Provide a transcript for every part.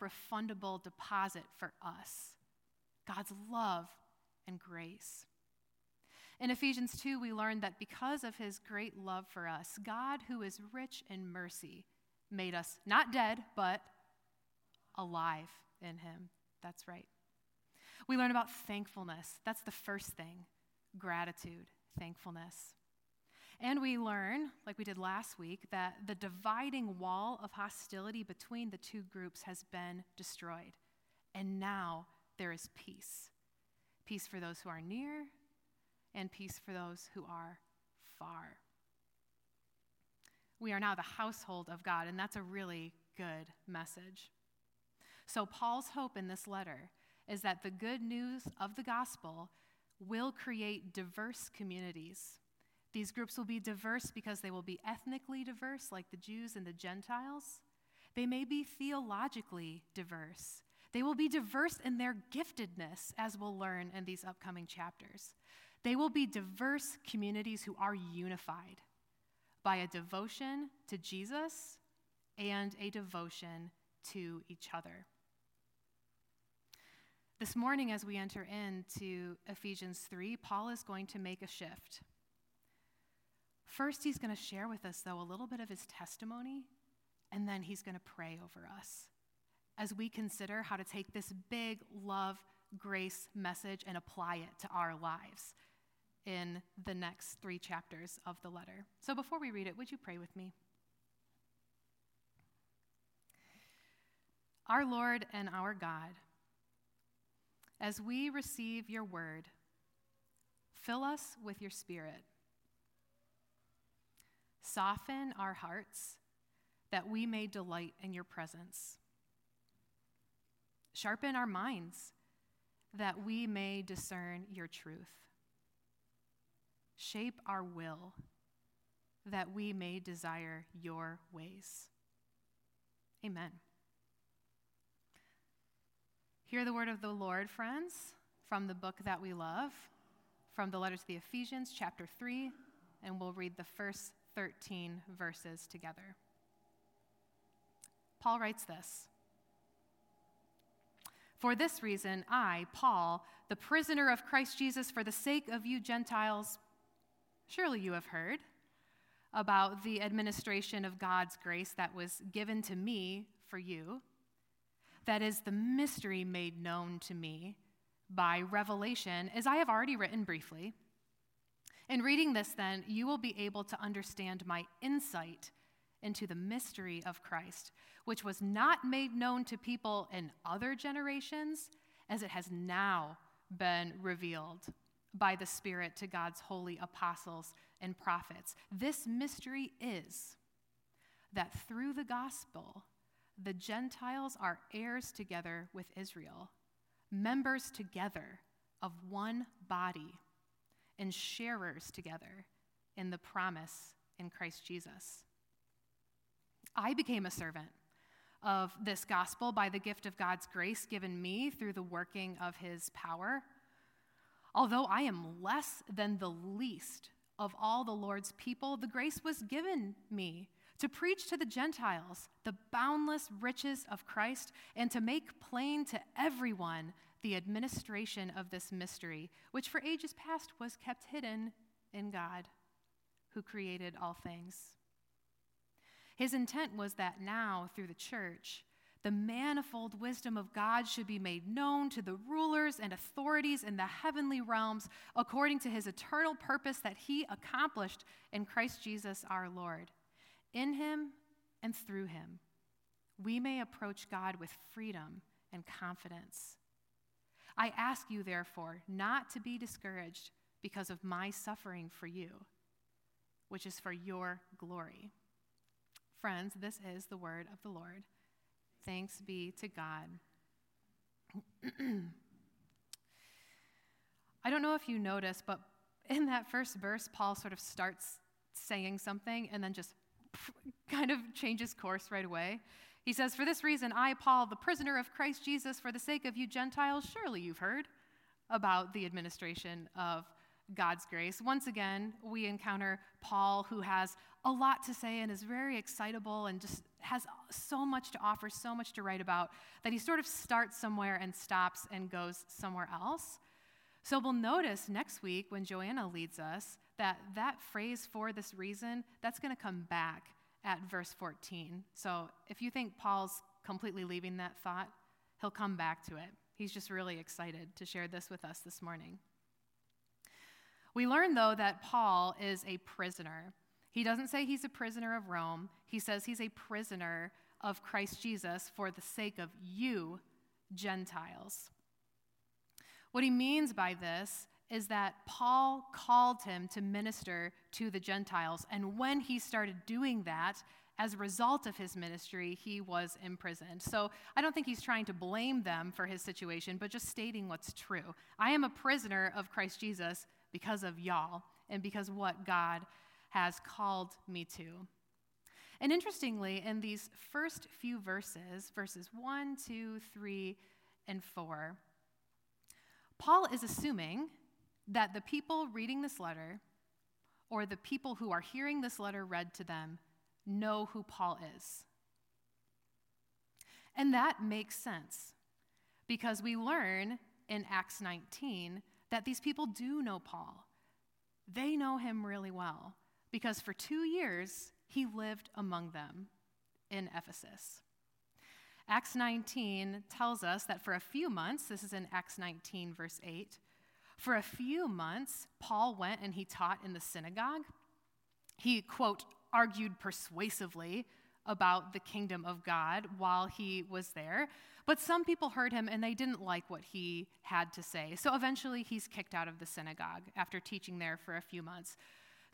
non refundable deposit for us God's love and grace. In Ephesians 2, we learn that because of his great love for us, God, who is rich in mercy, made us not dead, but alive in him. That's right. We learn about thankfulness. That's the first thing gratitude, thankfulness. And we learn, like we did last week, that the dividing wall of hostility between the two groups has been destroyed. And now there is peace peace for those who are near, and peace for those who are far. We are now the household of God, and that's a really good message. So, Paul's hope in this letter is that the good news of the gospel will create diverse communities. These groups will be diverse because they will be ethnically diverse, like the Jews and the Gentiles. They may be theologically diverse. They will be diverse in their giftedness, as we'll learn in these upcoming chapters. They will be diverse communities who are unified by a devotion to Jesus and a devotion to each other. This morning, as we enter into Ephesians 3, Paul is going to make a shift. First, he's going to share with us, though, a little bit of his testimony, and then he's going to pray over us as we consider how to take this big love, grace message and apply it to our lives in the next three chapters of the letter. So before we read it, would you pray with me? Our Lord and our God, as we receive your word, fill us with your spirit. Soften our hearts that we may delight in your presence. Sharpen our minds that we may discern your truth. Shape our will that we may desire your ways. Amen. Hear the word of the Lord, friends, from the book that we love, from the letter to the Ephesians, chapter 3, and we'll read the first 13 verses together. Paul writes this. For this reason, I, Paul, the prisoner of Christ Jesus, for the sake of you Gentiles, surely you have heard about the administration of God's grace that was given to me for you. That is the mystery made known to me by revelation, as I have already written briefly. In reading this, then, you will be able to understand my insight into the mystery of Christ, which was not made known to people in other generations, as it has now been revealed by the Spirit to God's holy apostles and prophets. This mystery is that through the gospel, the Gentiles are heirs together with Israel, members together of one body, and sharers together in the promise in Christ Jesus. I became a servant of this gospel by the gift of God's grace given me through the working of his power. Although I am less than the least of all the Lord's people, the grace was given me to preach to the Gentiles the boundless riches of Christ and to make plain to everyone the administration of this mystery, which for ages past was kept hidden in God, who created all things. His intent was that now, through the church, the manifold wisdom of God should be made known to the rulers and authorities in the heavenly realms according to his eternal purpose that he accomplished in Christ Jesus our Lord. In him and through him, we may approach God with freedom and confidence. I ask you, therefore, not to be discouraged because of my suffering for you, which is for your glory. Friends, this is the word of the Lord. Thanks be to God. I don't know if you notice, but in that first verse, Paul sort of starts saying something and then just kind of changes course right away. He says, For this reason, I, Paul, the prisoner of Christ Jesus, for the sake of you Gentiles, surely you've heard about the administration of God's grace. Once again, we encounter Paul, who has a lot to say and is very excitable and just has so much to offer, so much to write about, that he sort of starts somewhere and stops and goes somewhere else. So we'll notice next week when Joanna leads us that that phrase for this reason, that's going to come back at verse 14. So if you think Paul's completely leaving that thought, he'll come back to it. He's just really excited to share this with us this morning. We learn, though, that Paul is a prisoner. He doesn't say he's a prisoner of Rome, he says he's a prisoner of Christ Jesus for the sake of you, Gentiles. What he means by this is that Paul called him to minister to the Gentiles, and when he started doing that, as a result of his ministry, he was imprisoned. So I don't think he's trying to blame them for his situation, but just stating what's true. I am a prisoner of Christ Jesus because of y'all and because what God has called me to. And interestingly, in these first few verses, verses 1, 2, 3, and 4, Paul is assuming that the people reading this letter or the people who are hearing this letter read to them know who Paul is. And that makes sense because we learn in Acts 19 that these people do know Paul. They know him really well because for two years he lived among them in Ephesus. Acts 19 tells us that for a few months, this is in Acts 19, verse 8, for a few months, Paul went and he taught in the synagogue. He, quote, argued persuasively about the kingdom of God while he was there. But some people heard him and they didn't like what he had to say. So eventually he's kicked out of the synagogue after teaching there for a few months.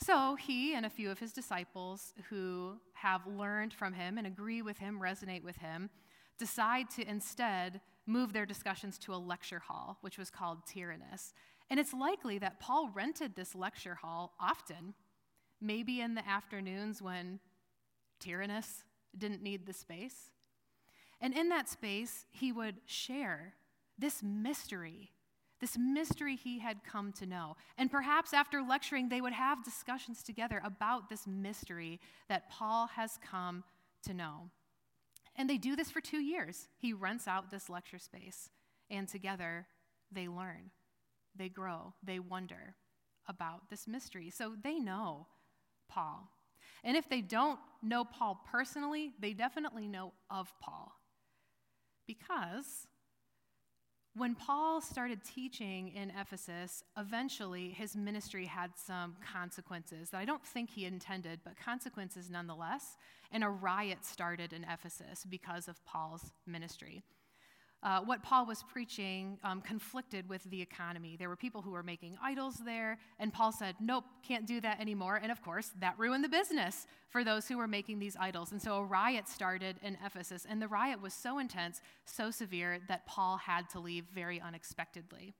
So he and a few of his disciples who have learned from him and agree with him, resonate with him, decide to instead move their discussions to a lecture hall, which was called Tyrannus. And it's likely that Paul rented this lecture hall often, maybe in the afternoons when Tyrannus didn't need the space. And in that space, he would share this mystery, this mystery he had come to know. And perhaps after lecturing, they would have discussions together about this mystery that Paul has come to know. And they do this for two years. He rents out this lecture space, and together they learn, they grow, they wonder about this mystery. So they know Paul. And if they don't know Paul personally, they definitely know of Paul. Because when Paul started teaching in Ephesus, eventually his ministry had some consequences that I don't think he intended, but consequences nonetheless. And a riot started in Ephesus because of Paul's ministry uh, what Paul was preaching um, conflicted with the economy. There were people who were making idols there, and Paul said, Nope, can't do that anymore. And of course, that ruined the business for those who were making these idols. And so a riot started in Ephesus, and the riot was so intense, so severe, that Paul had to leave very unexpectedly.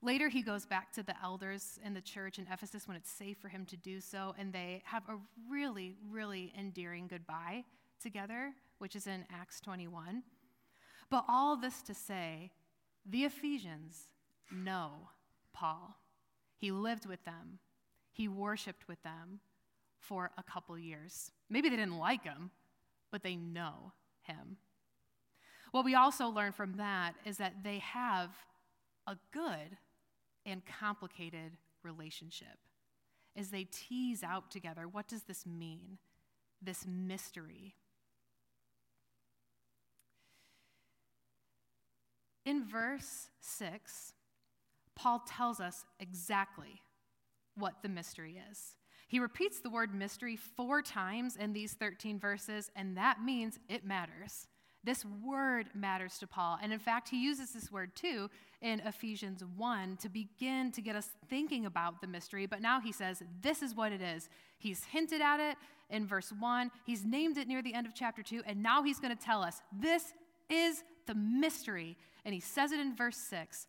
Later, he goes back to the elders in the church in Ephesus when it's safe for him to do so, and they have a really, really endearing goodbye together, which is in Acts 21. But all this to say, the Ephesians know Paul. He lived with them, he worshiped with them for a couple years. Maybe they didn't like him, but they know him. What we also learn from that is that they have a good and complicated relationship as they tease out together what does this mean? This mystery. In verse 6, Paul tells us exactly what the mystery is. He repeats the word mystery four times in these 13 verses, and that means it matters. This word matters to Paul. And in fact, he uses this word too in Ephesians 1 to begin to get us thinking about the mystery. But now he says, this is what it is. He's hinted at it in verse 1, he's named it near the end of chapter 2, and now he's going to tell us this is the mystery. And he says it in verse 6.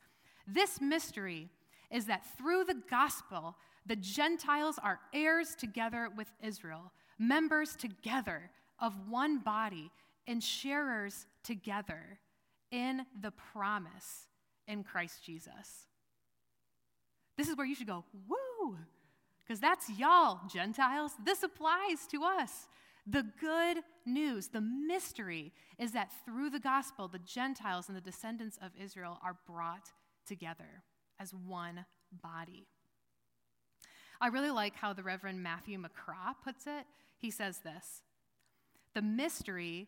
This mystery is that through the gospel, the Gentiles are heirs together with Israel, members together of one body, and sharers together in the promise in Christ Jesus. This is where you should go, woo, because that's y'all, Gentiles. This applies to us. The good news, the mystery, is that through the gospel, the Gentiles and the descendants of Israel are brought together as one body. I really like how the Reverend Matthew McCraw puts it. He says this The mystery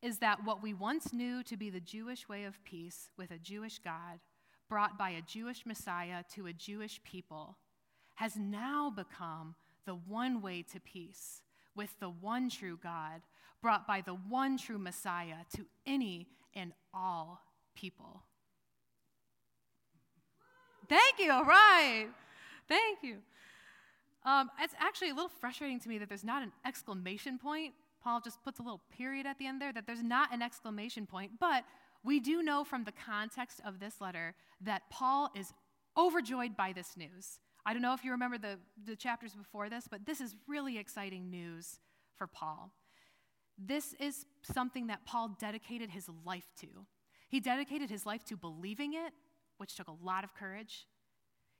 is that what we once knew to be the Jewish way of peace with a Jewish God, brought by a Jewish Messiah to a Jewish people, has now become the one way to peace with the one true God, brought by the one true Messiah to any and all people. Thank you, all right. Thank you. Um, it's actually a little frustrating to me that there's not an exclamation point. Paul just puts a little period at the end there, that there's not an exclamation point. But we do know from the context of this letter that Paul is overjoyed by this news. I don't know if you remember the, the chapters before this, but this is really exciting news for Paul. This is something that Paul dedicated his life to. He dedicated his life to believing it, which took a lot of courage.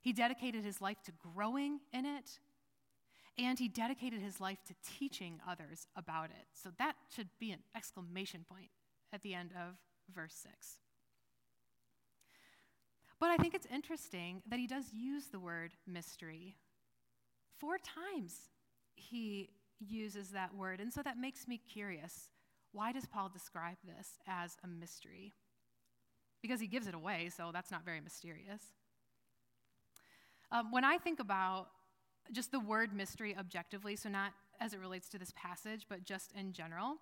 He dedicated his life to growing in it, and he dedicated his life to teaching others about it. So that should be an exclamation point at the end of verse 6. But I think it's interesting that he does use the word mystery. Four times he uses that word, and so that makes me curious. Why does Paul describe this as a mystery? Because he gives it away, so that's not very mysterious. Um, when I think about just the word mystery objectively, so not as it relates to this passage, but just in general,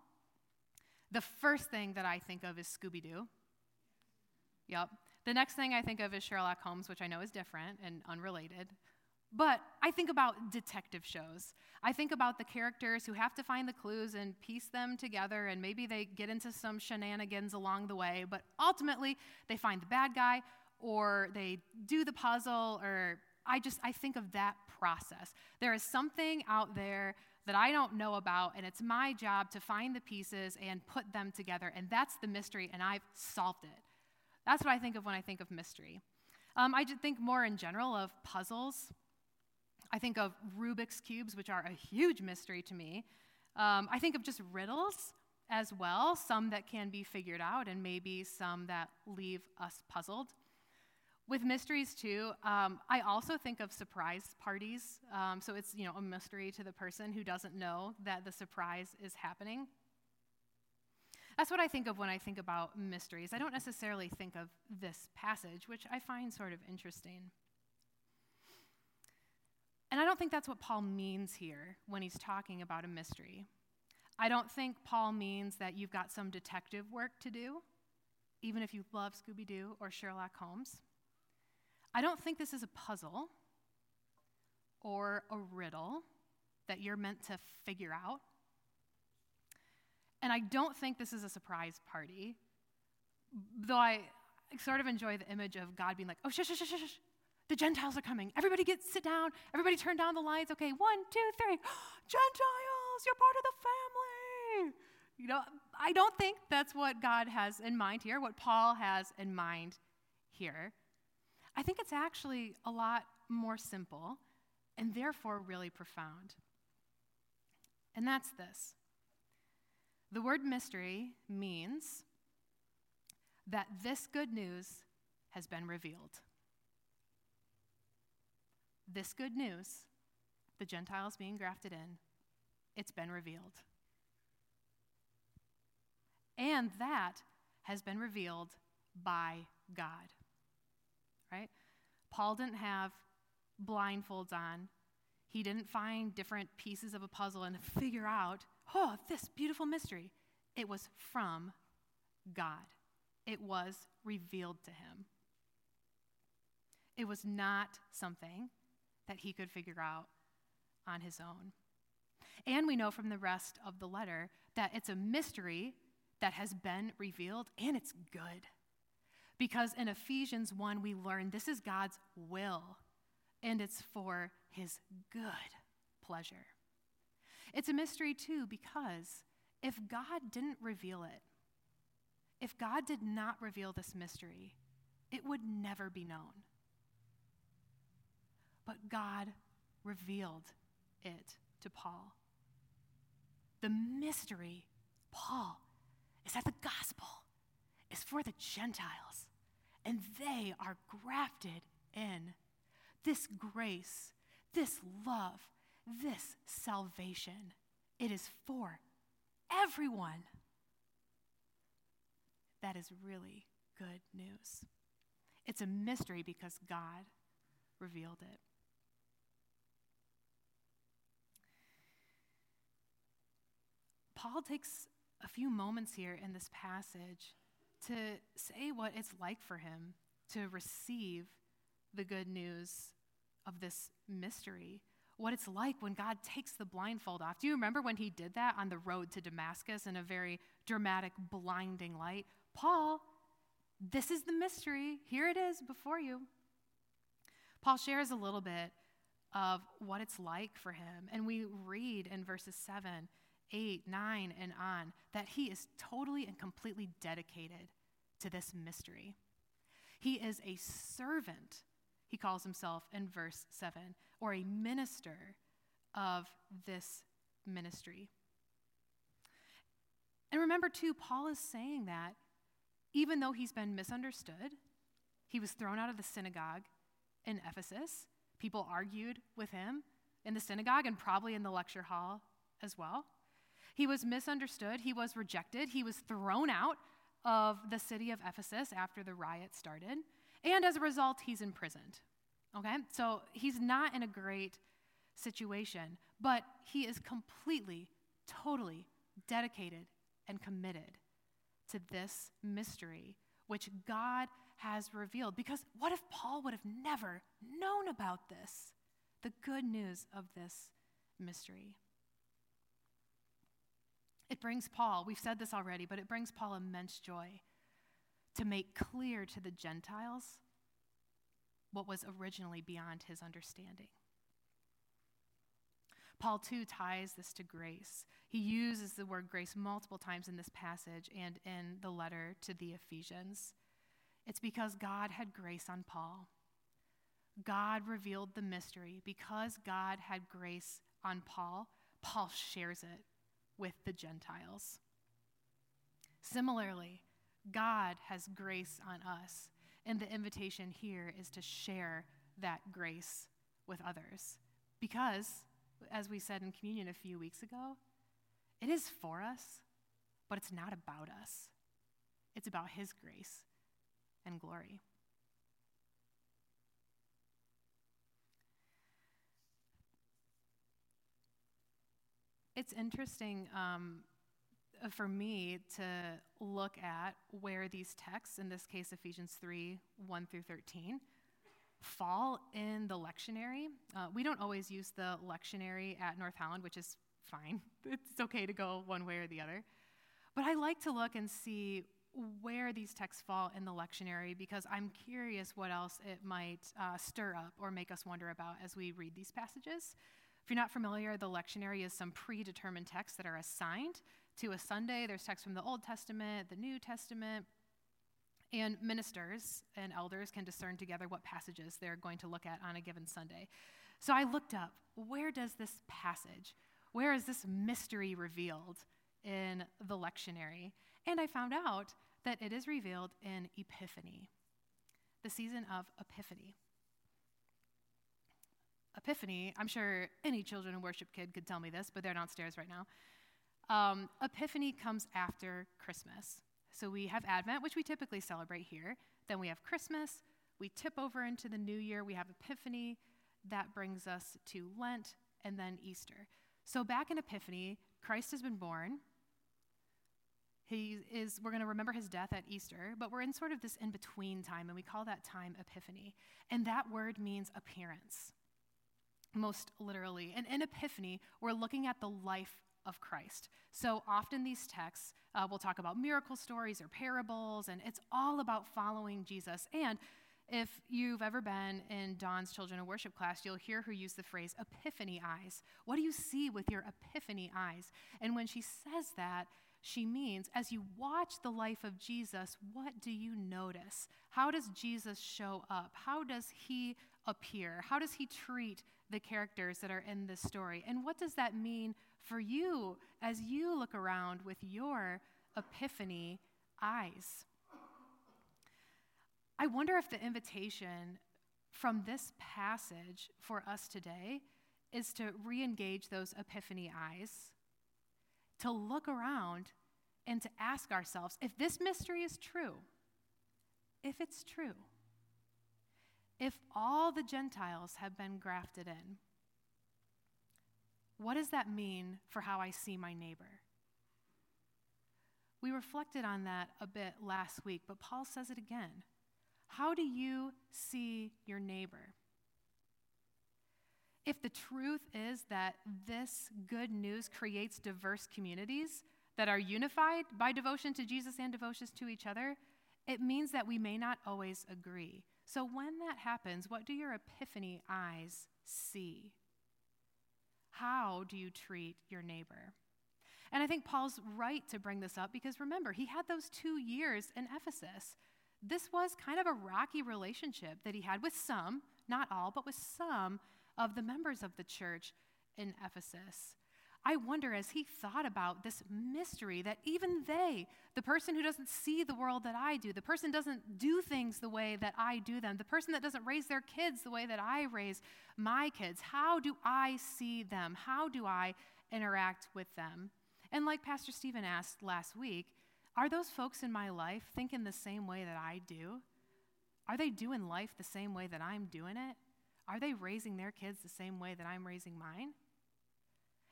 the first thing that I think of is Scooby Doo. Yep. The next thing I think of is Sherlock Holmes, which I know is different and unrelated. But I think about detective shows. I think about the characters who have to find the clues and piece them together, and maybe they get into some shenanigans along the way, but ultimately they find the bad guy or they do the puzzle or I just I think of that process. There is something out there that I don't know about, and it's my job to find the pieces and put them together, and that's the mystery, and I've solved it. That's what I think of when I think of mystery. Um, I think more in general of puzzles. I think of Rubik's Cubes, which are a huge mystery to me. Um, I think of just riddles as well, some that can be figured out, and maybe some that leave us puzzled. With mysteries too, um, I also think of surprise parties. Um, so it's you know a mystery to the person who doesn't know that the surprise is happening. That's what I think of when I think about mysteries. I don't necessarily think of this passage, which I find sort of interesting. And I don't think that's what Paul means here when he's talking about a mystery. I don't think Paul means that you've got some detective work to do, even if you love Scooby Doo or Sherlock Holmes. I don't think this is a puzzle or a riddle that you're meant to figure out. And I don't think this is a surprise party, though I sort of enjoy the image of God being like, oh, shush, shush, shush, shush. The Gentiles are coming. Everybody get sit down. Everybody turn down the lights. Okay, one, two, three. Gentiles, you're part of the family. You know, I don't think that's what God has in mind here, what Paul has in mind here. I think it's actually a lot more simple and therefore really profound. And that's this the word mystery means that this good news has been revealed. This good news, the Gentiles being grafted in, it's been revealed. And that has been revealed by God right? Paul didn't have blindfolds on. He didn't find different pieces of a puzzle and figure out, oh, this beautiful mystery. It was from God, it was revealed to him. It was not something that he could figure out on his own. And we know from the rest of the letter that it's a mystery that has been revealed and it's good. Because in Ephesians 1, we learn this is God's will, and it's for his good pleasure. It's a mystery, too, because if God didn't reveal it, if God did not reveal this mystery, it would never be known. but God revealed it to Paul. The mystery, Paul, is that the gospel is for the Gentiles, and they are grafted in. This grace, this love, this salvation, it is for everyone. That is really good news. It's a mystery because God revealed it. Paul takes a few moments here in this passage to say what it's like for him to receive the good news of this mystery, what it's like when God takes the blindfold off. Do you remember when he did that on the road to Damascus in a very dramatic, blinding light? Paul, this is the mystery. Here it is before you. Paul shares a little bit of what it's like for him, and we read in verses 7 8, 9, and on, that he is totally and completely dedicated to this mystery. He is a servant, he calls himself in verse 7, or a minister of this ministry. And remember, too, Paul is saying that even though he's been misunderstood, he was thrown out of the synagogue in Ephesus. People argued with him in the synagogue and probably in the lecture hall as well. He was misunderstood, he was rejected, he was thrown out of the city of Ephesus after the riot started, and as a result, he's imprisoned. Okay? So he's not in a great situation, but he is completely, totally dedicated and committed to this mystery which God has revealed. Because what if Paul would have never known about this? The good news of this mystery. It brings Paul, we've said this already, but it brings Paul immense joy to make clear to the Gentiles what was originally beyond his understanding. Paul, too, ties this to grace. He uses the word grace multiple times in this passage and in the letter to the Ephesians. It's because God had grace on Paul. God revealed the mystery. Because God had grace on Paul, Paul shares it with the Gentiles. Similarly, God has grace on us, and the invitation here is to share that grace with others. Because, as we said in communion a few weeks ago, it is for us, but it's not about us. It's about His grace and glory. It's interesting um, for me to look at where these texts, in this case Ephesians 3 1 through 13, fall in the lectionary. Uh, we don't always use the lectionary at North Holland, which is fine. It's okay to go one way or the other. But I like to look and see where these texts fall in the lectionary because I'm curious what else it might uh, stir up or make us wonder about as we read these passages. If you're not familiar, the lectionary is some predetermined texts that are assigned to a Sunday. There's texts from the Old Testament, the New Testament, and ministers and elders can discern together what passages they're going to look at on a given Sunday. So I looked up where does this passage, where is this mystery revealed in the lectionary? And I found out that it is revealed in Epiphany, the season of Epiphany. Epiphany, I'm sure any children in worship kid could tell me this, but they're downstairs right now. Um, Epiphany comes after Christmas. So we have Advent, which we typically celebrate here. Then we have Christmas. We tip over into the new year. We have Epiphany. That brings us to Lent and then Easter. So back in Epiphany, Christ has been born. He is, we're going to remember his death at Easter, but we're in sort of this in between time, and we call that time Epiphany. And that word means appearance most literally. And in Epiphany, we're looking at the life of Christ. So often these texts uh, will talk about miracle stories or parables, and it's all about following Jesus. And if you've ever been in Dawn's Children of Worship class, you'll hear her use the phrase epiphany eyes. What do you see with your epiphany eyes? And when she says that, she means. As you watch the life of Jesus, what do you notice? How does Jesus show up? How does he appear? How does he treat the characters that are in this story? And what does that mean for you as you look around with your epiphany eyes? I wonder if the invitation from this passage for us today is to re engage those epiphany eyes, to look around and to ask ourselves if this mystery is true, if it's true, if all the Gentiles have been grafted in, what does that mean for how I see my neighbor? We reflected on that a bit last week, but Paul says it again. How do you see your neighbor? If the truth is that this good news creates diverse communities that are unified by devotion to Jesus and devotion to each other, it means that we may not always agree. So when that happens, what do your epiphany eyes see? How do you treat your neighbor? And I think Paul's right to bring this up because remember, he had those two years in Ephesus this was kind of a rocky relationship that he had with some, not all, but with some of the members of the church in Ephesus. I wonder as he thought about this mystery that even they, the person who doesn't see the world that I do, the person doesn't do things the way that I do them, the person that doesn't raise their kids the way that I raise my kids, how do I see them? How do I interact with them? And like Pastor Stephen asked last week, are those folks in my life thinking the same way that I do? Are they doing life the same way that I'm doing it? Are they raising their kids the same way that I'm raising mine?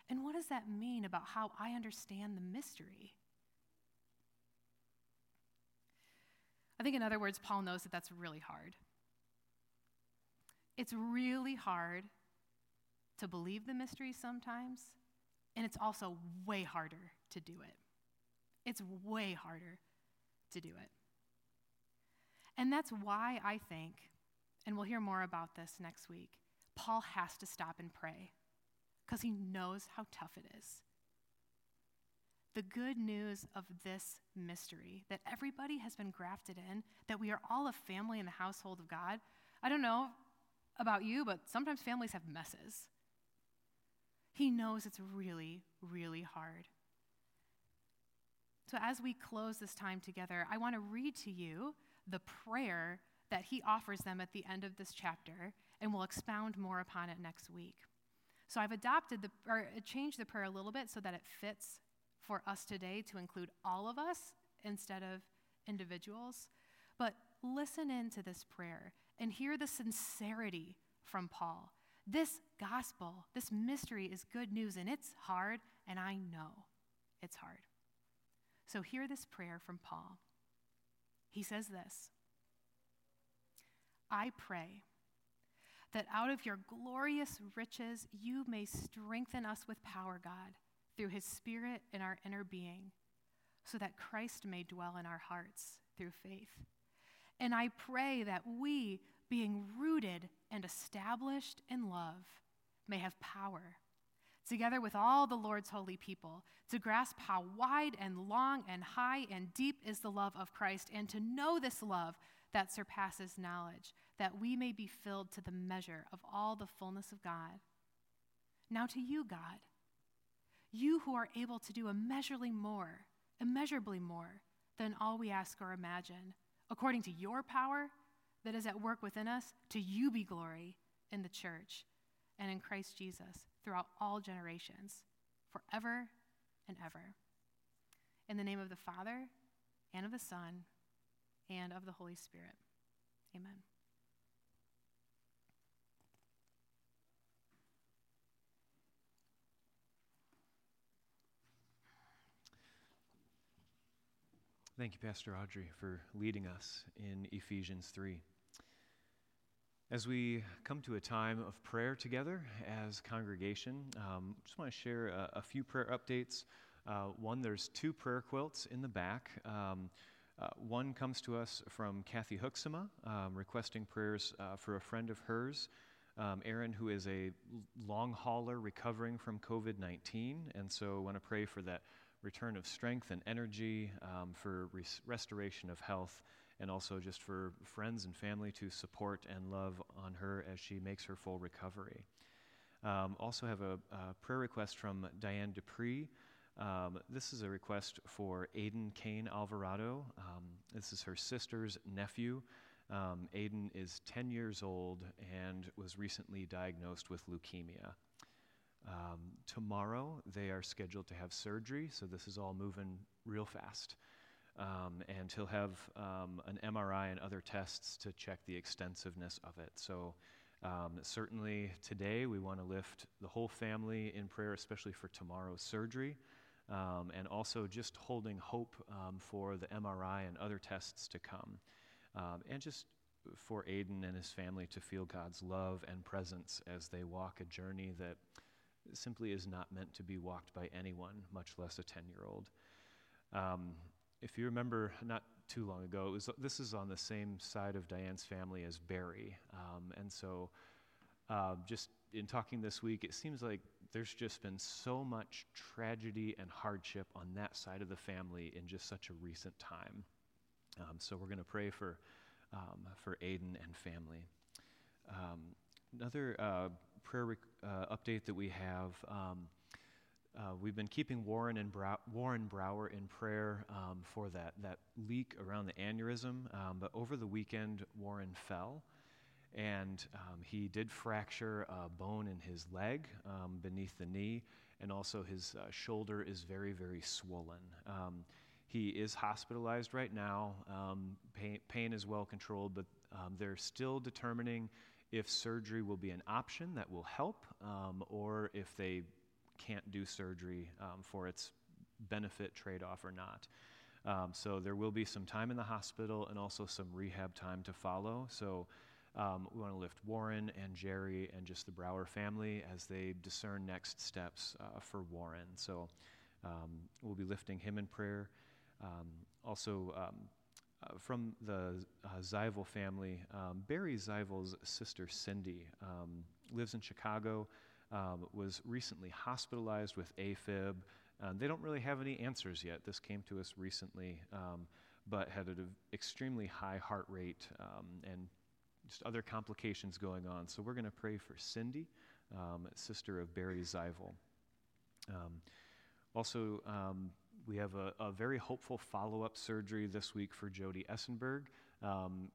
And what does that mean about how I understand the mystery? I think, in other words, Paul knows that that's really hard. It's really hard to believe the mystery sometimes, and it's also way harder to do it. It's way harder to do it. And that's why I think, and we'll hear more about this next week, Paul has to stop and pray because he knows how tough it is. The good news of this mystery that everybody has been grafted in, that we are all a family in the household of God. I don't know about you, but sometimes families have messes. He knows it's really, really hard. So, as we close this time together, I want to read to you the prayer that he offers them at the end of this chapter, and we'll expound more upon it next week. So, I've adopted the, or uh, changed the prayer a little bit so that it fits for us today to include all of us instead of individuals. But listen into this prayer and hear the sincerity from Paul. This gospel, this mystery is good news, and it's hard, and I know it's hard. So hear this prayer from Paul. He says this I pray that out of your glorious riches you may strengthen us with power, God, through his Spirit in our inner being, so that Christ may dwell in our hearts through faith. And I pray that we, being rooted and established in love, may have power together with all the Lord's holy people, to grasp how wide and long and high and deep is the love of Christ, and to know this love that surpasses knowledge, that we may be filled to the measure of all the fullness of God. Now to you, God, you who are able to do immeasurably more, immeasurably more than all we ask or imagine, according to your power that is at work within us, to you be glory in the church and in Christ Jesus throughout all generations, forever and ever. In the name of the Father, and of the Son, and of the Holy Spirit. Amen. Thank you, Pastor Audrey, for leading us in Ephesians 3. As we come to a time of prayer together as congregation, um, just want to share a, a, few prayer updates. Uh, one, there's two prayer quilts in the back. Um, uh, one comes to us from Kathy Hoeksema, um, requesting prayers uh, for a friend of hers, um, Aaron, who is a long hauler recovering from COVID 19. And so, I want to pray for that return of strength and energy, um, for res- restoration of health, and also just for friends and family to support and love on her as she makes her full recovery. Um, also, have a, a, prayer request from Diane Dupree. Um, this is a request for Aiden Kane Alvarado. Um, this is her sister's nephew. Um, Aiden is 10 years old and was recently diagnosed with leukemia. Um, tomorrow, they are scheduled to have surgery, so this is all moving real fast. Um, and he'll have um, an MRI and other tests to check the extensiveness of it. So, um, certainly today, we want to lift the whole family in prayer, especially for tomorrow's surgery, um, and also just holding hope um, for the MRI and other tests to come. Um, and just for Aiden and his family to feel God's love and presence as they walk a journey that simply is not meant to be walked by anyone, much less a 10 year old. Um, if you remember, not too long ago, was, this is on the same side of Diane's family as Barry. Um, and so, uh, just in talking this week, it seems like there's just been so much tragedy and hardship on that side of the family in just such a recent time. Um, so, we're going to pray for, um, for Aiden and family. Um, another uh, prayer rec- uh, update that we have. Um, uh, we've been keeping Warren and Warren Brower in prayer um, for that that leak around the aneurysm. Um, but over the weekend, Warren fell, and um, he did fracture a bone in his leg um, beneath the knee, and also his uh, shoulder is very very swollen. Um, he is hospitalized right now. Um, pain, pain, is well controlled, but they're still determining if surgery will be an option that will help, or if they can't do surgery um, for its benefit trade off or not. Um, so there will be some time in the hospital and also some rehab time to follow. So um, we want to lift Warren and Jerry and just the Brower family as they discern next steps uh, for Warren. So um, we'll be lifting him in prayer. Um, also, um, uh, from the uh, Zivel family, Barry Zivel's sister Cindy lives in Chicago um, was recently hospitalized with AFib. Um, they don't really have any answers yet. This came to us recently, um, but had an extremely high heart rate um, and just other complications going on. So we're going to pray for Cindy, um, sister of Barry Zivel. Um, also, we have a, a, very hopeful follow up surgery this week for Jody Essenberg. Um,